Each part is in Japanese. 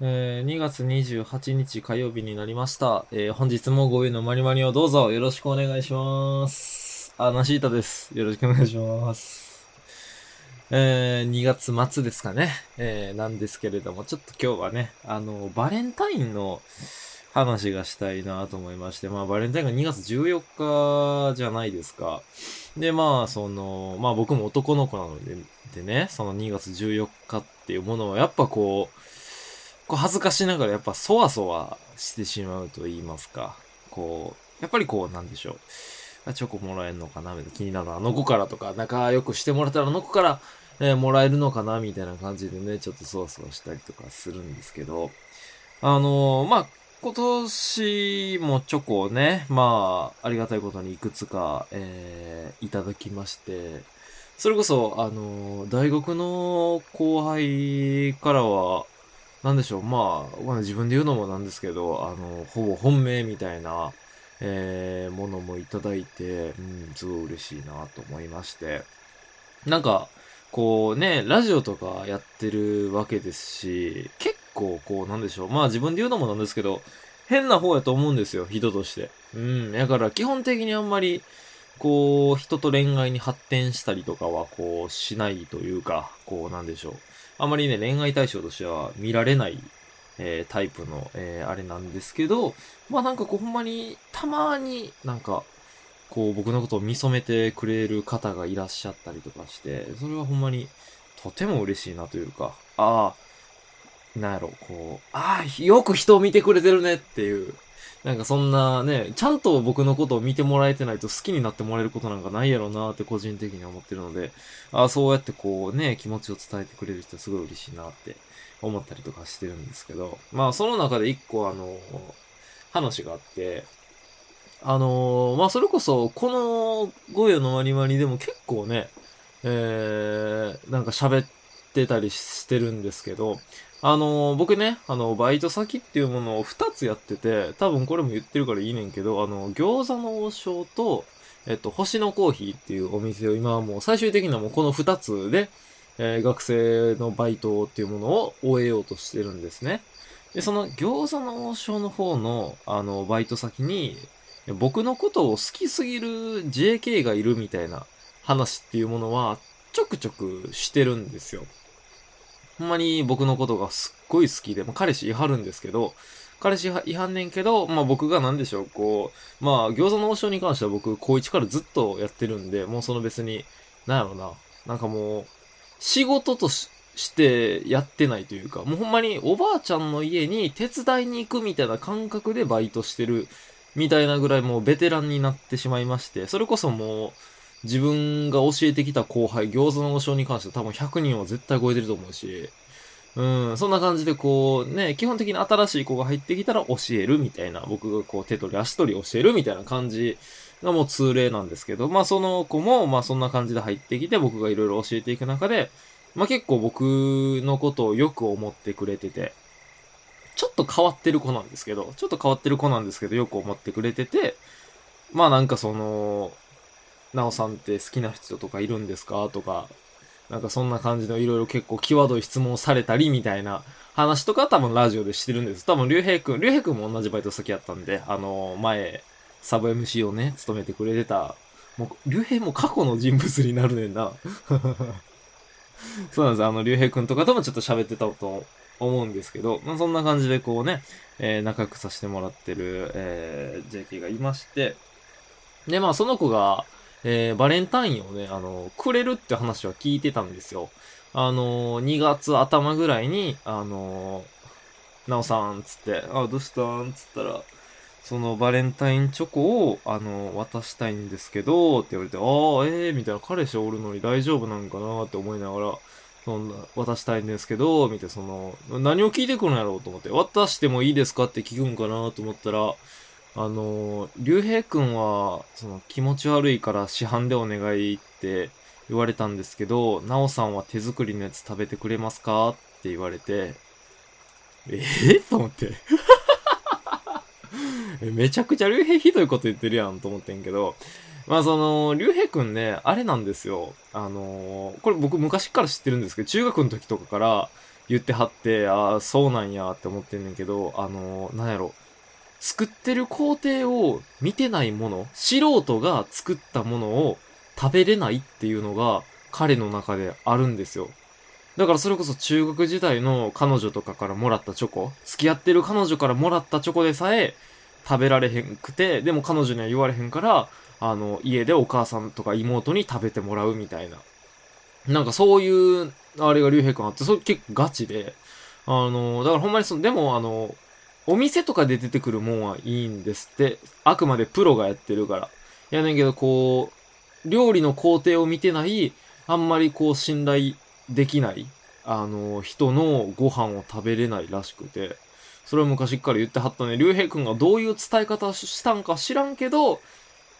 えー、2月28日火曜日になりました。えー、本日もご上のまりまりをどうぞよろしくお願いします。あ、なしいたです。よろしくお願いします。えー、2月末ですかね。え、なんですけれども、ちょっと今日はね、あの、バレンタインの話がしたいなと思いまして、まあ、バレンタインが2月14日じゃないですか。で、まあ、その、まあ僕も男の子なので、でね、その2月14日っていうものは、やっぱこう、こう恥ずかしながらやっぱそわそわしてしまうと言いますか。こう、やっぱりこうなんでしょう。あチョコもらえるのかなみたいな気になるのあの子からとか、仲良くしてもらったらあの子から、えーもらえるのかなみたいな感じでね、ちょっとそわそわしたりとかするんですけど、あのーまあ、今年もチョコをね、まあ、ありがたいことにいくつか、えーいただきまして、それこそ、あのー大学の後輩からは、なんでしょう、まあ、まあ自分で言うのもなんですけど、あの、ほぼ本命みたいな、えーものもいただいて、うん、すごい嬉しいなと思いまして。なんか、こうね、ラジオとかやってるわけですし、結構こう、なんでしょう、まあ自分で言うのもなんですけど、変な方やと思うんですよ、人として。うん、だから基本的にあんまり、こう、人と恋愛に発展したりとかは、こう、しないというか、こう、なんでしょう。あまりね、恋愛対象としては見られない、えータイプの、えーあれなんですけど、まあなんかこう、ほんまに、たまになんか、こう、僕のことを見初めてくれる方がいらっしゃったりとかして、それはほんまに、とても嬉しいなというか、ああ、なんやろ、こう、ああ、よく人を見てくれてるねっていう、なんかそんなね、ちゃんと僕のことを見てもらえてないと好きになってもらえることなんかないやろうなって個人的には思ってるので、あ、そうやってこうね、気持ちを伝えてくれる人はすごい嬉しいなって思ったりとかしてるんですけど、まあその中で一個あの、話があって、あのまあそれこそ、このゴヨのまりまりでも結構ね、えー、なんか喋ってってたりしてるんですけど、あの僕ね、あの、バイト先っていうものを2つやってて、多分これも言ってるからいいねんけど、あの、餃子の王将と、えっと、星のコーヒーっていうお店を今はもう最終的にはもうこの2つで、えー学生のバイトっていうものを終えようとしてるんですね。で、その餃子の王将の方の、あの、バイト先に、僕のことを好きすぎる JK がいるみたいな話っていうものは、ちょくちょくしてるんですよ。ほんまに僕のことがすっごい好きで、まあ、彼氏いはるんですけど、彼氏いはんねんけど、まあ僕が何でしょう、こう、まあ餃子の王将に関しては僕、高1からずっとやってるんで、もうその別に、なんやろな、なんかもう、仕事とししてやってないというか、もうほんまにおばあちゃんの家に手伝いに行くみたいな感覚でバイトしてるみたいなぐらいもうベテランになってしまいまして、それこそもう自分が教えてきた後輩、餃子の王将に関して多分100人は絶対超えてると思うし、うん、そんな感じでこうね、基本的に新しい子が入ってきたら教えるみたいな、僕がこう手取り足取り教えるみたいな感じがもう通例なんですけど、まあその子もまあそんな感じで入ってきて僕がいろいろ教えていく中で、まあ結構僕のことをよく思ってくれてて、ちょっと変わってる子なんですけど、ちょっと変わってる子なんですけど、よく思ってくれてて、まあなんかその、なおさんって好きな人とかいるんですか？とか、なんかそんな感じのいろいろ結構際どい質問されたりみたいな話とか多分ラジオでしてるんです。多分、りゅうへいくん、りゅうへいくんも同じバイト先やったんで、あの、前、サブ MC をね、務めてくれてた、もう、りゅうへいも過去の人物になるねんな。そうなんです。あの、りゅうへいくんとかともちょっと喋ってたと思うんですけど、まあ、そんな感じでこうね、えー仲良くさせてもらってる、えー JK がいまして、で、まあその子が、えーバレンタインをね、あの、くれるって話は聞いてたんですよ。あの、2月頭ぐらいに、あの、なおさん、つって、あ、どうしたん？つったら、そのバレンタインチョコを、あの、渡したいんですけど、って言われて、ああ、ええみたいな、彼氏おるのに大丈夫なんかな？って思いながら、そんな、渡したいんですけど、みたいな、その、何を聞いてくるんやろう？と思って、渡してもいいですか？って聞くんかな？と思ったら、あの、竜兵くんは、その、気持ち悪いから市販でお願いって言われたんですけど、なおさんは手作りのやつ食べてくれますか？って言われて、え？え と思って。めちゃくちゃ竜兵ひどいこと言ってるやんと思ってんけど、まあその、竜兵くんね、あれなんですよ。あのーこれ僕昔から知ってるんですけど、中学の時とかから、言ってはって、ああ、そうなんやって思ってんねんけど、あのーなんやろ。作ってる工程を見てないもの、素人が作ったものを食べれないっていうのが彼の中であるんですよ。だからそれこそ中学時代の彼女とかからもらったチョコ、付き合ってる彼女からもらったチョコでさえ食べられへんくて、でも彼女には言われへんから、あの、家でお母さんとか妹に食べてもらうみたいな。なんかそういう、あれが竜兵君あって、それ結構ガチで、あの、だからほんまにその、でもあの、お店とかで出てくるもんはいいんですって。あくまでプロがやってるから。やねんけど、こう、料理の工程を見てない、あんまりこう信頼できない、あの、人のご飯を食べれないらしくて、それを昔から言ってはったね。竜兵君がどういう伝え方したんか知らんけど、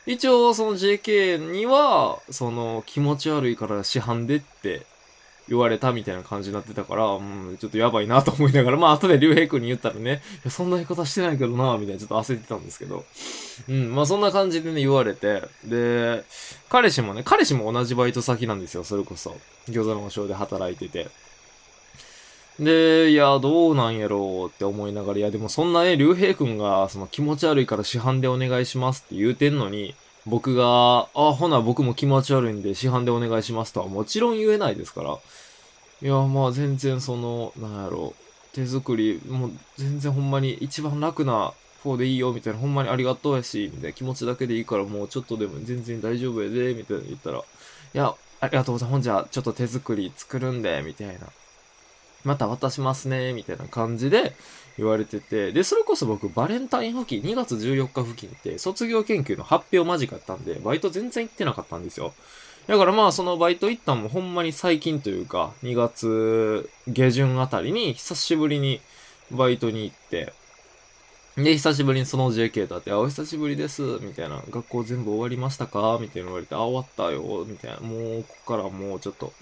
一応その JK には、その気持ち悪いから市販でって言われたみたいな感じになってたから、うん、ちょっとやばいなと思いながら、まあ後で竜兵君に言ったらね、いやそんな言い方してないけどなみたいなちょっと焦ってたんですけど。うん、まあそんな感じでね、言われて、で、彼氏もね、彼氏も同じバイト先なんですよ、それこそ。餃子の王将で働いてて。で、いや、どうなんやろうって思いながら、いや、でもそんなね、竜兵くんが、その気持ち悪いから市販でお願いしますって言うてんのに、僕が、あ、ほな僕も気持ち悪いんで市販でお願いしますとはもちろん言えないですから。いや、まあ全然その、なんやろう、手作り、もう全然ほんまに一番楽な方でいいよ、みたいな、ほんまにありがとうやし、みたいな気持ちだけでいいからもうちょっとでも全然大丈夫やで、みたいな言ったら、いや、ありがとうございます。ほんじゃ、ちょっと手作り作るんで、みたいな。また渡しますね、みたいな感じで言われてて、で、それこそ僕、バレンタイン付近、2月14日付近って、卒業研究の発表間近だったんで、バイト全然行ってなかったんですよ。だからまあ、そのバイト行ったのもほんまに最近というか、2月下旬あたりに、久しぶりにバイトに行って、で、久しぶりにその JK と会って、あ、お久しぶりです、みたいな。学校全部終わりましたか？みたいな言われて、あ、終わったよ、みたいな。もう、ここからもうちょっと、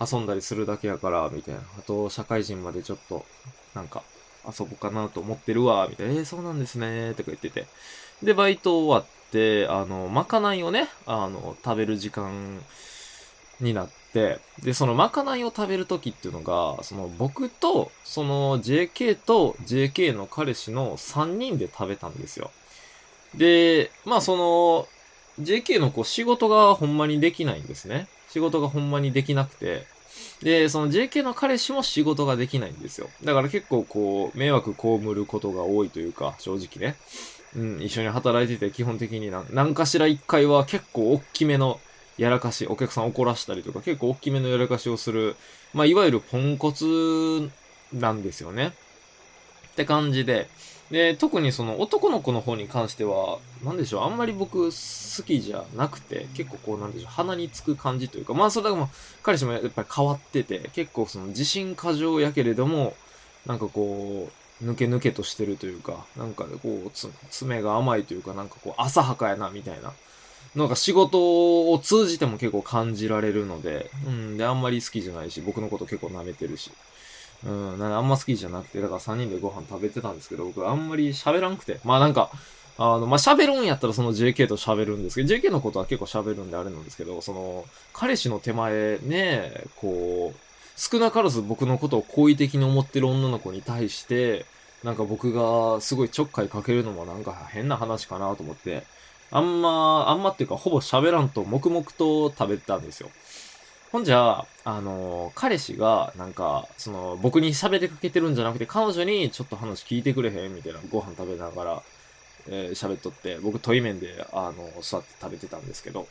遊んだりするだけやから、みたいな。あと、社会人までちょっと、なんか、遊ぼうかなと思ってるわ、みたいな。えー、そうなんですね、とか言ってて。で、バイト終わって、あの、まかないをね、あの、食べる時間になって、で、そのまかないを食べるときっていうのが、その僕と、その JK と JK の彼氏の3人で食べたんですよ。で、まあその、JK のこう仕事がほんまにできないんですね。仕事がほんまにできなくて。で、その JK の彼氏も仕事ができないんですよ。だから結構こう、迷惑被ることが多いというか、正直ね。うん、一緒に働いてて基本的になん何かしら一回は結構大きめのやらかし、お客さん怒らしたりとか結構大きめのやらかしをする、まあいわゆるポンコツなんですよね。って感じで、で、特にその男の子の方に関しては、なんでしょう、あんまり僕好きじゃなくて、結構こうなんでしょう、鼻につく感じというか、まあそれだも彼氏もやっぱり変わってて、結構その自信過剰やけれども、なんかこう、抜け抜けとしてるというか、なんかこう、爪が甘いというか、なんかこう、浅はかやな、みたいな。なんか仕事を通じても結構感じられるので、うん、で、あんまり好きじゃないし、僕のこと結構舐めてるし。うん、なんあんま好きじゃなくて、だから3人でご飯食べてたんですけど、僕あんまり喋らんくて。まあなんか、あの、まあ喋るんやったらその JK と喋るんですけど、JK のことは結構喋るんであれなんですけど、その、彼氏の手前ね、こう、少なからず僕のことを好意的に思ってる女の子に対して、なんか僕がすごいちょっかいかけるのもなんか変な話かなと思って、あんま、あんまっていうかほぼ喋らんと黙々と食べてたんですよ。ほんじゃ、あの、彼氏が、なんか、その、僕に喋りかけてるんじゃなくて、彼女にちょっと話聞いてくれへん？みたいな、ご飯食べながら、えー喋っとって、僕、トイメンで、あの、座って食べてたんですけど、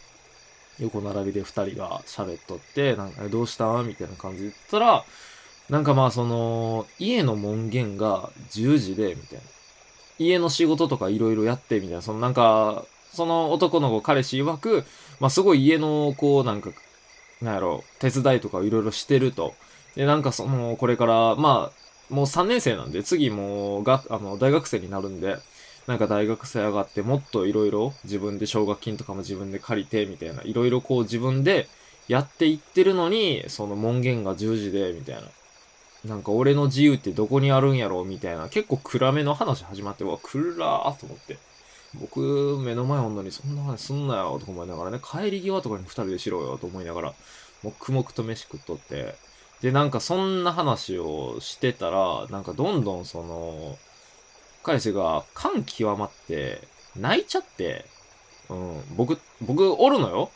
横並びで二人が喋っとって、なんか、どうした？みたいな感じで言ったら、なんかまあ、その、家の門限が10時で、みたいな。家の仕事とかいろいろやって、みたいな、そのなんか、その男の子、彼氏曰く、まあ、すごい家の、こう、なんか、なんやろ、手伝いとかいろいろしてると。で、なんかその、これから、まあ、もう3年生なんで、次もう、が、あの、大学生になるんで、なんか大学生上がってもっといろいろ自分で奨学金とかも自分で借りて、みたいな、いろいろこう自分でやっていってるのに、その門限が10時で、みたいな。なんか俺の自由ってどこにあるんやろうみたいな、結構暗めの話始まって、うわ、暗ーと思って。僕、目の前おんのにそんな話すんなよ、とか思いながらね、帰り際とかに二人でしろよ、と思いながら、黙々と飯食っとって、で、なんかそんな話をしてたら、なんかどんどんその、彼氏が感極まって、泣いちゃって、うん、僕、僕、おるのよ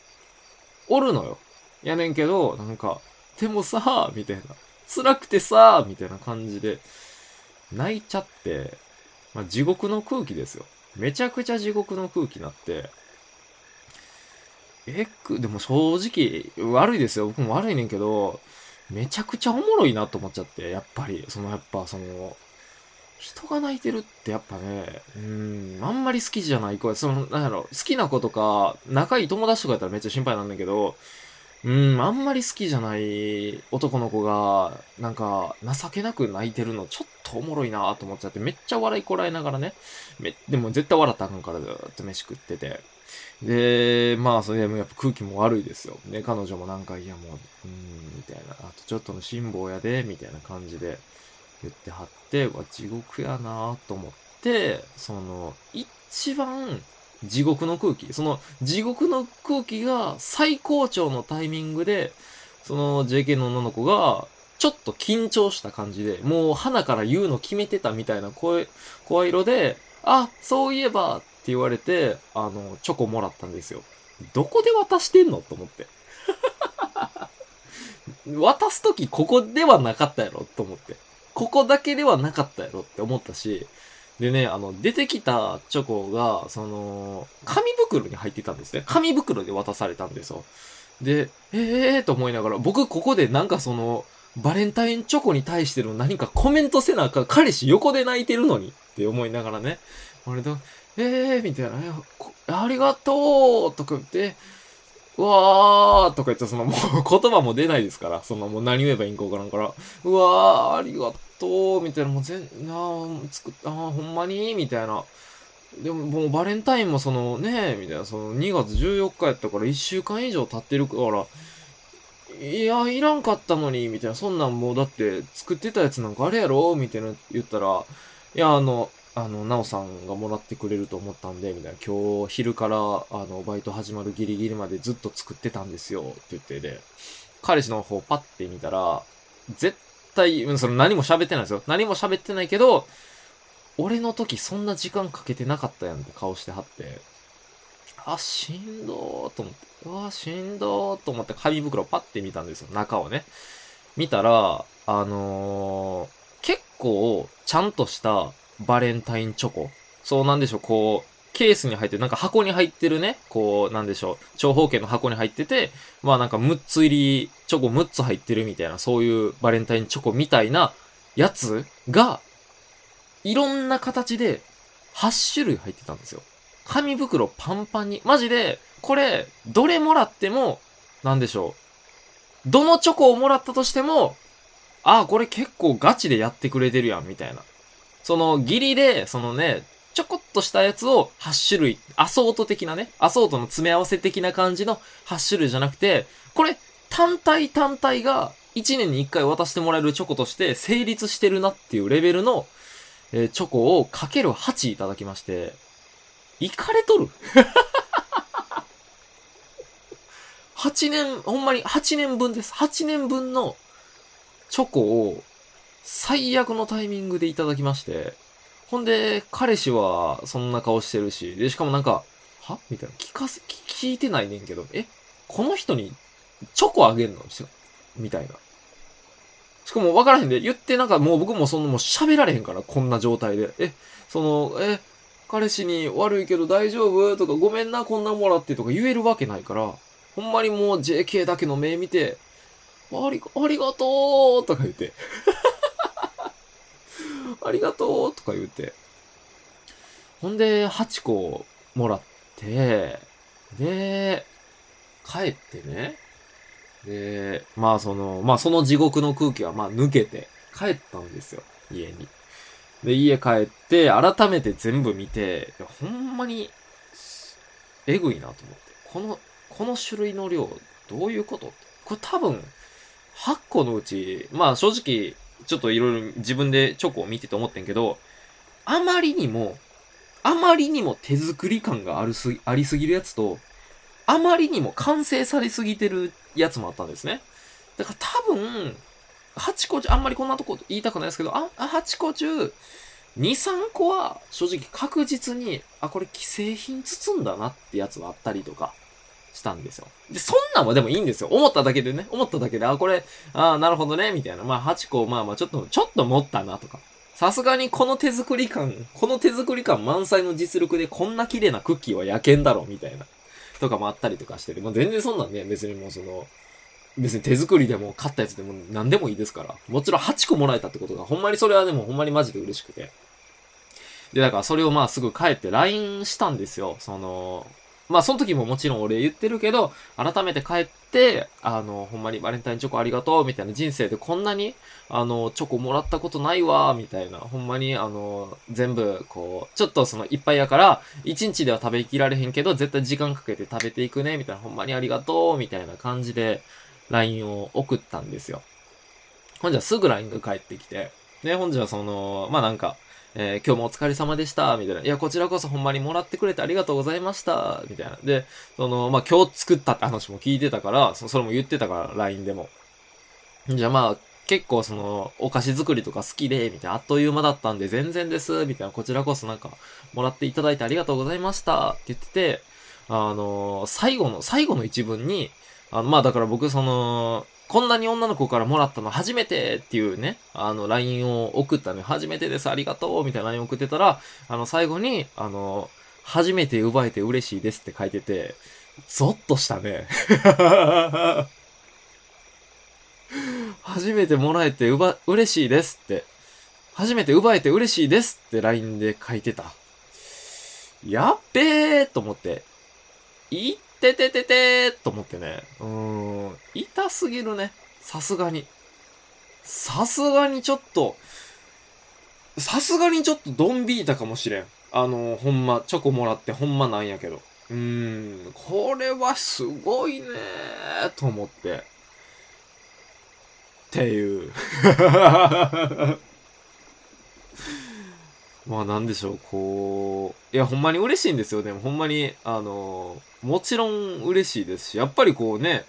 おるのよ。やねんけど、なんか、でもさ、みたいな。辛くてさ、みたいな感じで、泣いちゃって、まあ、地獄の空気ですよ。めちゃくちゃ地獄の空気になって、えく、でも正直、悪いですよ。僕も悪いねんけど、めちゃくちゃおもろいなと思っちゃって、やっぱり、そのやっぱその、人が泣いてるってやっぱね、うん、あんまり好きじゃない子その、なんやろ、好きな子とか、仲いい友達とかやったらめっちゃ心配なんだけど、うん、あんまり好きじゃない男の子が、なんか、情けなく泣いてるの、ちょっとおもろいなと思っちゃって、めっちゃ笑いこらえながらね、め、でも絶対笑ったらあかんからずっと飯食ってて。で、まあ、それでもやっぱ空気も悪いですよ。ね、彼女もなんか、いやもう、うん、みたいな、あとちょっとの辛抱やで、みたいな感じで言ってはって、わ、地獄やなと思って、その、一番地獄の空気、その地獄の空気が最高潮のタイミングで、その JK の女の子が、ちょっと緊張した感じで、もう花から言うの決めてたみたいな声、声色で、あ、そういえばって言われて、あの、チョコもらったんですよ。どこで渡してんの？と思って。渡すときここではなかったやろ？と思って。ここだけではなかったやろ？って思ったし、でね、あの、出てきたチョコが、その、紙袋に入ってたんですね。紙袋で渡されたんですよ。で、ええーと思いながら、僕ここでなんかその、バレンタインチョコに対しての何かコメントせなあかん、彼氏横で泣いてるのにって思いながらね、俺と、ええー、みたいな、ありがとうとか言って、うわーとか言って、そのもう言葉も出ないですから、そのもう何言えばいいんかわからんから、うわー、ありがとう、みたいな、もう全、なあ、作った、あほんまにみたいな。でももうバレンタインもそのね、みたいな、その2月14日やったから1週間以上経ってるから、いや、いらんかったのに、みたいな、そんなんもうだって作ってたやつなんかあれやろみたいな言ったら、いや、あの、あの、なおさんがもらってくれると思ったんで、みたいな、今日昼から、あの、バイト始まるギリギリまでずっと作ってたんですよ、って言ってで、彼氏の方パッて見たら、絶対、その何も喋ってないですよ。何も喋ってないけど、俺の時そんな時間かけてなかったやんって顔してはって、あ、しんどーと思って、うわ、しんどーと思って紙袋パッて見たんですよ、中をね。見たら、あのー、結構、ちゃんとしたバレンタインチョコ。そうなんでしょう、こう、ケースに入ってる、なんか箱に入ってるね、こう、なんでしょう、長方形の箱に入ってて、まあなんか6つ入り、チョコ6つ入ってるみたいな、そういうバレンタインチョコみたいなやつが、いろんな形で8種類入ってたんですよ。紙袋パンパンに。マジで、これ、どれもらっても、なんでしょう。どのチョコをもらったとしても、ああ、これ結構ガチでやってくれてるやん、みたいな。その、ギリで、そのね、ちょこっとしたやつを8種類、アソート的なね、アソートの詰め合わせ的な感じの8種類じゃなくて、これ、単体単体が1年に1回渡してもらえるチョコとして成立してるなっていうレベルの、えー、チョコをかける8いただきまして、いかれとる ?8 年、ほんまに8年分です。8年分のチョコを最悪のタイミングでいただきまして、ほんで、彼氏はそんな顔してるし、で、しかもなんか、は？みたいな。聞かせ、聞いてないねんけど、え？この人にチョコあげんの？みたいな。しかも分からへんで、言ってなんかもう僕もそのもう喋られへんから、こんな状態で。え、その、え、彼氏に悪いけど大丈夫？とか、ごめんな、こんなもらってとか言えるわけないから、ほんまにもう JK だけの目見て、あり、ありがとうとか言って。ありがとうとか言うて。ほんで、8個もらって、で、帰ってね。で、まあその、まあその地獄の空気はまあ抜けて帰ったんですよ。家に。で、家帰って、改めて全部見て、ほんまに、えぐいなと思って。この、この種類の量、どういうこと？これ多分、8個のうち、まあ正直、ちょっといろいろ自分でチョコを見てて思ってんけど、あまりにも、あまりにも手作り感があるす、ありすぎるやつと、あまりにも完成されすぎてるやつもあったんですね。だから多分、8個中、あんまりこんなとこ言いたくないですけど、あ、8個中、2、3個は正直確実に、あ、これ既製品包んだなってやつはあったりとかしたんですよ。で、そんなんはでもいいんですよ。思っただけでね。思っただけで、あ、これ、ああなるほどね、みたいな。まあ8個、まあまあちょっと、ちょっと持ったなとか。さすがにこの手作り感、この手作り感満載の実力でこんな綺麗なクッキーは焼けんだろ、みたいな。とかもあったりとかしてて、もう全然そんなんね、別にもうその、別に手作りでも買ったやつでも何でもいいですから。もちろん8個もらえたってことが、ほんまにそれはでもほんまにマジで嬉しくて。で、だからそれをまあすぐ帰って LINE したんですよ。その、まあその時ももちろん俺言ってるけど、改めて帰って、あの、ほんまにバレンタインチョコありがとう、みたいな人生でこんなに、あの、チョコもらったことないわ、みたいな。ほんまに、あの、全部、こう、ちょっとそのいっぱいやから、1日では食べきられへんけど、絶対時間かけて食べていくね、みたいな。ほんまにありがとう、みたいな感じで、LINE を送ったんですよ。ほんじゃすぐ LINE が返ってきて、で、ほんじゃその、まあなんか、えー、今日もお疲れ様でした、みたいな。いや、こちらこそほんまにもらってくれてありがとうございました、みたいな。で、その、まあ、今日作ったって話も聞いてたから、それも言ってたから、LINE でも。じゃあまあ、結構その、お菓子作りとか好きで、みたいな、あっという間だったんで全然です、みたいな、こちらこそなんか、もらっていただいてありがとうございました、って言ってて、あのー、最後の、最後の一文に、あの、まあだから僕その、こんなに女の子からもらったの初めてっていうね、あの、LINE を送ったね、初めてです、ありがとうみたいな LINE 送ってたら、あの、最後に、あの、初めて奪えて嬉しいですって書いてて、ゾッとしたね。初めてもらえてうば、嬉しいですって。初めて奪えて嬉しいですって LINE で書いてた。やっべーと思って。いっててててーと思ってね。うん。痛すぎるね。さすがに。さすがにちょっと、さすがにちょっとドンビータかもしれん。あの、ほんま、チョコもらってほんまなんやけど。うん、これはすごいねーと思って。っていう。まあなんでしょう、こう、いやほんまに嬉しいんですよ。でもほんまに、あの、もちろん嬉しいですし、やっぱりこうね、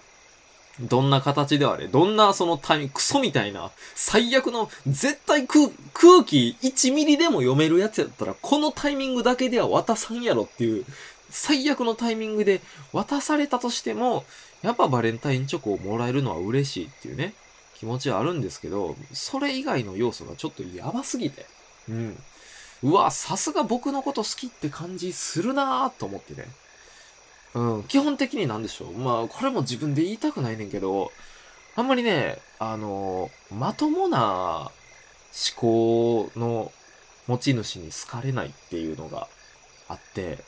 どんな形であれ、どんなそのタイミング、クソみたいな、最悪の、絶対空空気1ミリでも読めるやつやったら、このタイミングだけでは渡さんやろっていう、最悪のタイミングで渡されたとしても、やっぱバレンタインチョコをもらえるのは嬉しいっていうね、気持ちはあるんですけど、それ以外の要素がちょっとやばすぎて。うん。うわ、さすが僕のこと好きって感じするなぁと思ってね。うん、基本的になんでしょう。まあ、これも自分で言いたくないねんけど、あんまりね、あの、まともな思考の持ち主に好かれないっていうのがあって、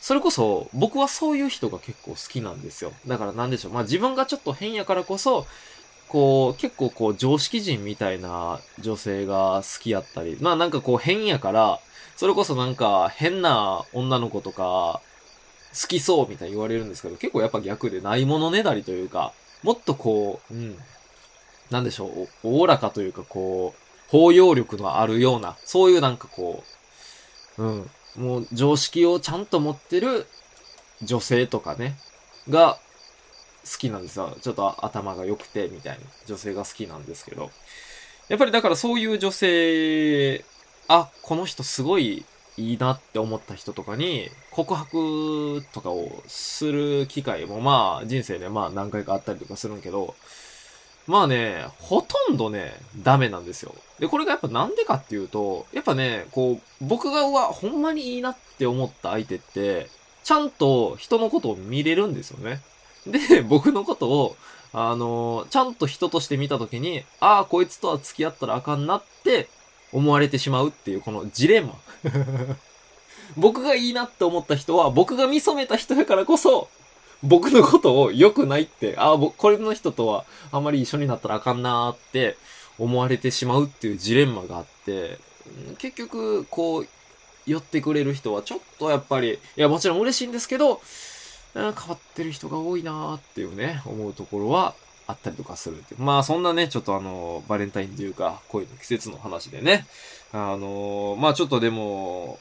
それこそ僕はそういう人が結構好きなんですよ。だからなんでしょう。まあ自分がちょっと変やからこそ、こう、結構こう常識人みたいな女性が好きやったり、まあなんかこう変やから、それこそなんか変な女の子とか好きそうみたいに言われるんですけど、結構やっぱ逆でないものねだりというか、もっとこう、うん、なんでしょう、おおらかというかこう、包容力のあるような、そういうなんかこう、うん、もう常識をちゃんと持ってる女性とかね、がきなんですよ。ちょっと頭が良くて、みたいな女性が好きなんですけど。やっぱりだからそういう女性、あ、この人すごいいいなって思った人とかに告白とかをする機会もまあ人生でまあ何回かあったりとかするんけど、まあね、ほとんどね、ダメなんですよ。で、これがやっぱなんでかっていうと、やっぱね、こう、僕がうわ、ほんまにいいなって思った相手って、ちゃんと人のことを見れるんですよね。で、僕のことを、あのちゃんと人として見たときに、ああ、こいつとは付き合ったらあかんなって思われてしまうっていうこのジレンマ。僕がいいなって思った人は、僕が見初めた人やからこそ、僕のことを良くないって、ああ、これの人とはあまり一緒になったらあかんなーって思われてしまうっていうジレンマがあって、結局、こう、寄ってくれる人はちょっとやっぱり、いや、もちろん嬉しいんですけど、変わってる人が多いなーっていうね、思うところはあったりとかするって。まあそんなね、ちょっとあの、バレンタインというか、恋の季節の話でね、あのまあちょっとでも、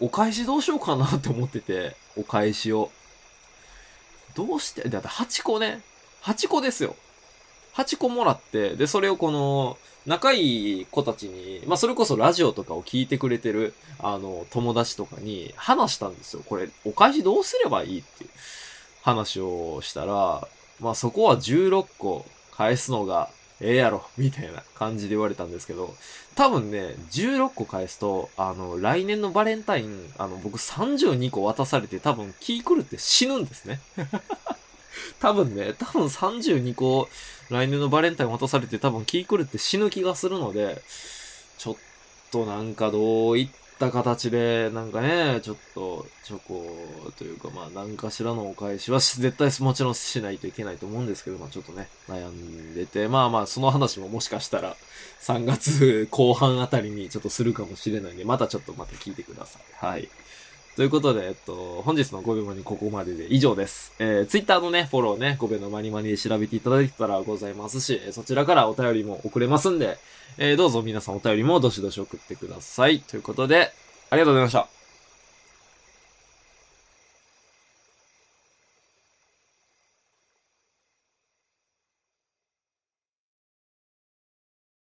お返しどうしようかなって思ってて、お返しを。どうして、だって8個ね、8個ですよ。8個もらって、で、それをこの、仲いい子たちに、まあ、それこそラジオとかを聞いてくれてる、あの、友達とかに話したんですよ。これ、お返しどうすればいいっていう話をしたら、まあ、そこは16個返すのがええやろ、みたいな感じで言われたんですけど、多分ね、16個返すと、あの、来年のバレンタイン、あの、僕32個渡されて多分気狂って死ぬんですね。多分ね、多分32個来年のバレンタイン渡されて多分気狂って死ぬ気がするので、ちょっとなんかどういった形で、なんかね、ちょっとチョコというかまあ何かしらのお返しは絶対もちろんしないといけないと思うんですけど、まあちょっとね、悩んでて、まあまあその話ももしかしたら3月後半あたりにちょっとするかもしれないんで、またちょっとまた聞いてください。はい。ということで、えっと、本日の5秒マニここまでで以上です。えー、Twitter のね、フォローね、5秒のマニマニで調べていただけたらございますし、そちらからお便りも送れますんで、えーどうぞ皆さんお便りもどしどし送ってください。ということで、ありがとうございました。